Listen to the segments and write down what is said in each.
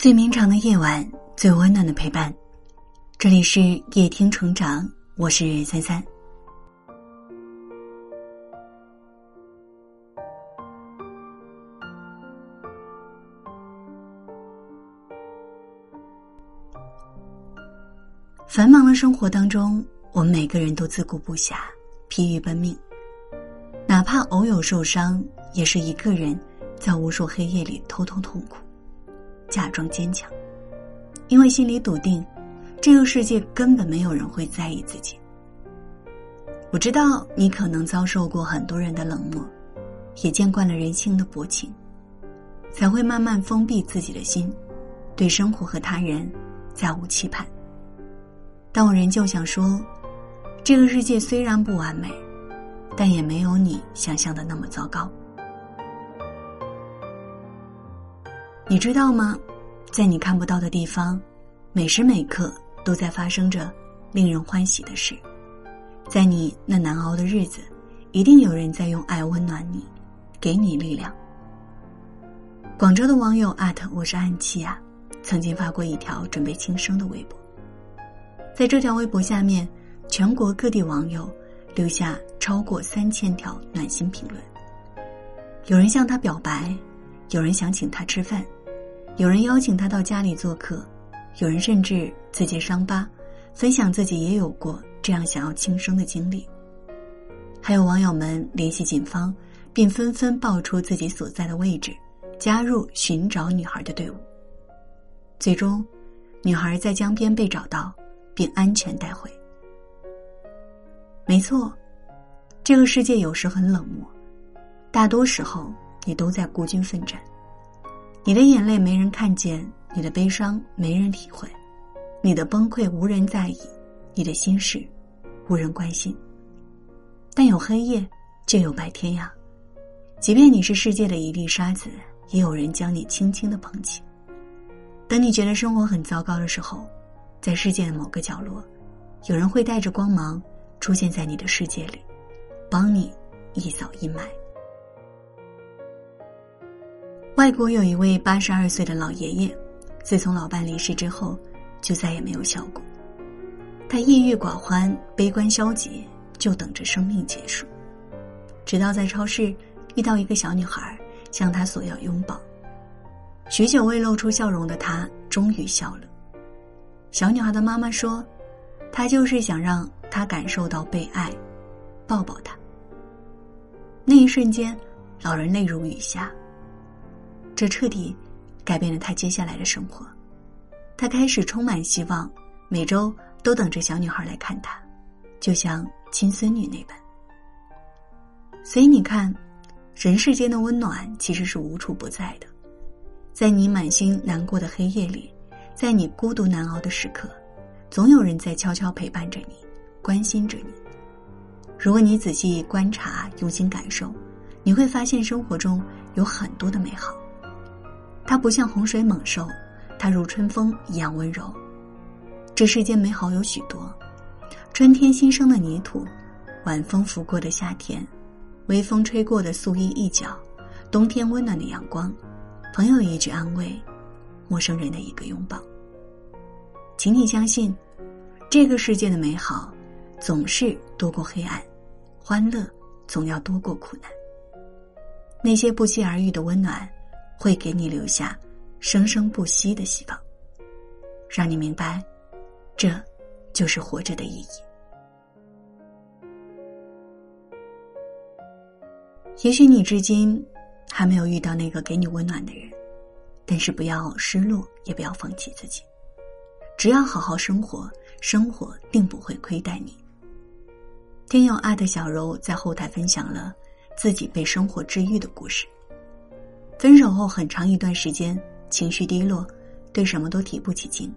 最绵长的夜晚，最温暖的陪伴。这里是夜听成长，我是三三。繁忙的生活当中，我们每个人都自顾不暇，疲于奔命。哪怕偶有受伤，也是一个人在无数黑夜里偷偷痛苦。假装坚强，因为心里笃定，这个世界根本没有人会在意自己。我知道你可能遭受过很多人的冷漠，也见惯了人性的薄情，才会慢慢封闭自己的心，对生活和他人再无期盼。但我仍旧想说，这个世界虽然不完美，但也没有你想象的那么糟糕。你知道吗？在你看不到的地方，每时每刻都在发生着令人欢喜的事。在你那难熬的日子，一定有人在用爱温暖你，给你力量。广州的网友艾特我是安琪啊，曾经发过一条准备轻生的微博。在这条微博下面，全国各地网友留下超过三千条暖心评论。有人向他表白，有人想请他吃饭。有人邀请他到家里做客，有人甚至自揭伤疤，分享自己也有过这样想要轻生的经历。还有网友们联系警方，并纷纷报出自己所在的位置，加入寻找女孩的队伍。最终，女孩在江边被找到，并安全带回。没错，这个世界有时很冷漠，大多时候你都在孤军奋战。你的眼泪没人看见，你的悲伤没人体会，你的崩溃无人在意，你的心事无人关心。但有黑夜，就有白天呀。即便你是世界的一粒沙子，也有人将你轻轻的捧起。等你觉得生活很糟糕的时候，在世界的某个角落，有人会带着光芒出现在你的世界里，帮你一扫阴霾。外国有一位八十二岁的老爷爷，自从老伴离世之后，就再也没有笑过。他抑郁寡欢、悲观消极，就等着生命结束。直到在超市遇到一个小女孩，向他索要拥抱。许久未露出笑容的他，终于笑了。小女孩的妈妈说：“她就是想让他感受到被爱，抱抱他。”那一瞬间，老人泪如雨下。这彻底改变了他接下来的生活，他开始充满希望，每周都等着小女孩来看他，就像亲孙女那般。所以你看，人世间的温暖其实是无处不在的，在你满心难过的黑夜里，在你孤独难熬的时刻，总有人在悄悄陪伴着你，关心着你。如果你仔细观察，用心感受，你会发现生活中有很多的美好。它不像洪水猛兽，它如春风一样温柔。这世间美好有许多：春天新生的泥土，晚风拂过的夏天，微风吹过的素衣一角，冬天温暖的阳光，朋友一句安慰，陌生人的一个拥抱。请你相信，这个世界的美好总是多过黑暗，欢乐总要多过苦难。那些不期而遇的温暖。会给你留下生生不息的希望，让你明白，这就是活着的意义。也许你至今还没有遇到那个给你温暖的人，但是不要失落，也不要放弃自己。只要好好生活，生活定不会亏待你。天佑爱的小柔在后台分享了自己被生活治愈的故事。分手后很长一段时间，情绪低落，对什么都提不起劲，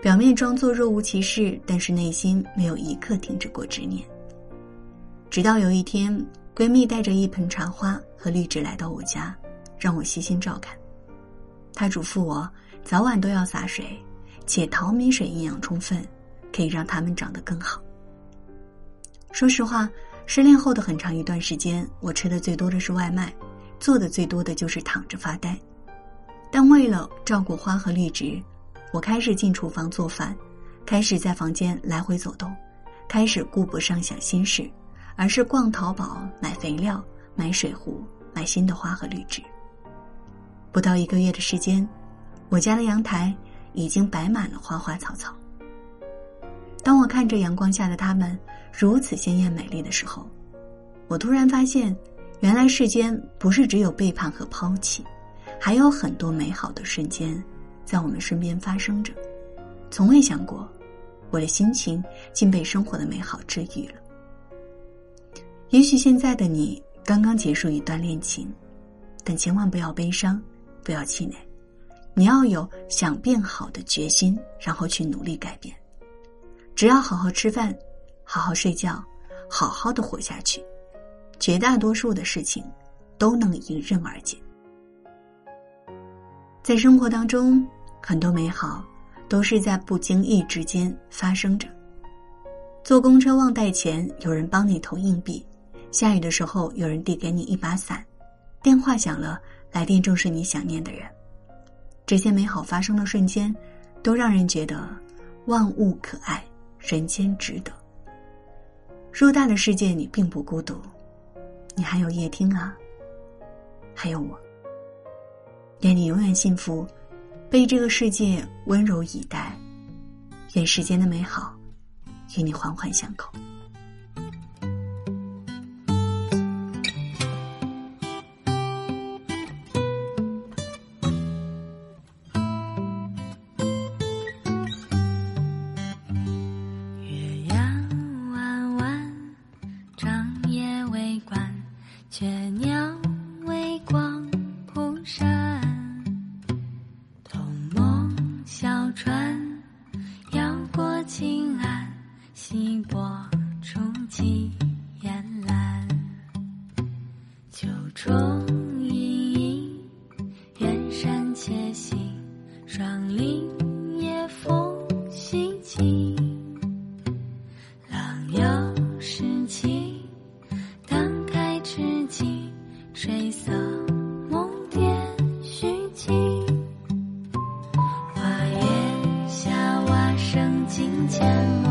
表面装作若无其事，但是内心没有一刻停止过执念。直到有一天，闺蜜带着一盆茶花和绿植来到我家，让我悉心照看。她嘱咐我早晚都要洒水，且淘米水营养充分，可以让它们长得更好。说实话，失恋后的很长一段时间，我吃的最多的是外卖。做的最多的就是躺着发呆，但为了照顾花和绿植，我开始进厨房做饭，开始在房间来回走动，开始顾不上想心事，而是逛淘宝买肥料、买水壶、买新的花和绿植。不到一个月的时间，我家的阳台已经摆满了花花草草。当我看着阳光下的它们如此鲜艳美丽的时候，我突然发现，原来世间不是只有背叛和抛弃。还有很多美好的瞬间，在我们身边发生着，从未想过，我的心情竟被生活的美好治愈了。也许现在的你刚刚结束一段恋情，但千万不要悲伤，不要气馁，你要有想变好的决心，然后去努力改变。只要好好吃饭，好好睡觉，好好的活下去，绝大多数的事情都能迎刃而解。在生活当中，很多美好都是在不经意之间发生着。坐公车忘带钱，有人帮你投硬币；下雨的时候，有人递给你一把伞；电话响了，来电正是你想念的人。这些美好发生的瞬间，都让人觉得万物可爱，人间值得。偌大的世界，你并不孤独，你还有夜听啊？还有我。愿你永远幸福被这个世界温柔以待。愿世间的美好与你环环相扣。月亮弯弯长千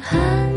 寒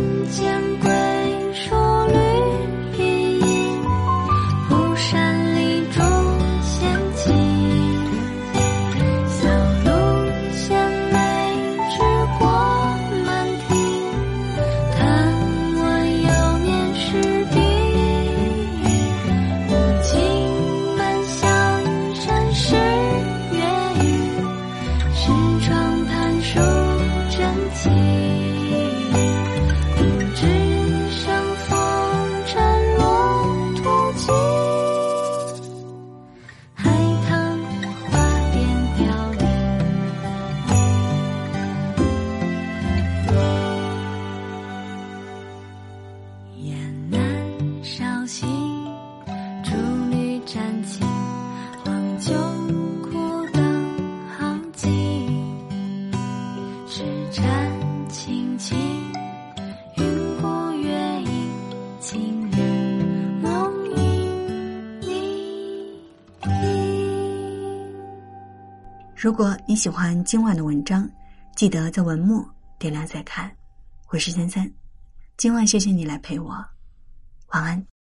如果你喜欢今晚的文章，记得在文末点亮再看。我是三三，今晚谢谢你来陪我，晚安。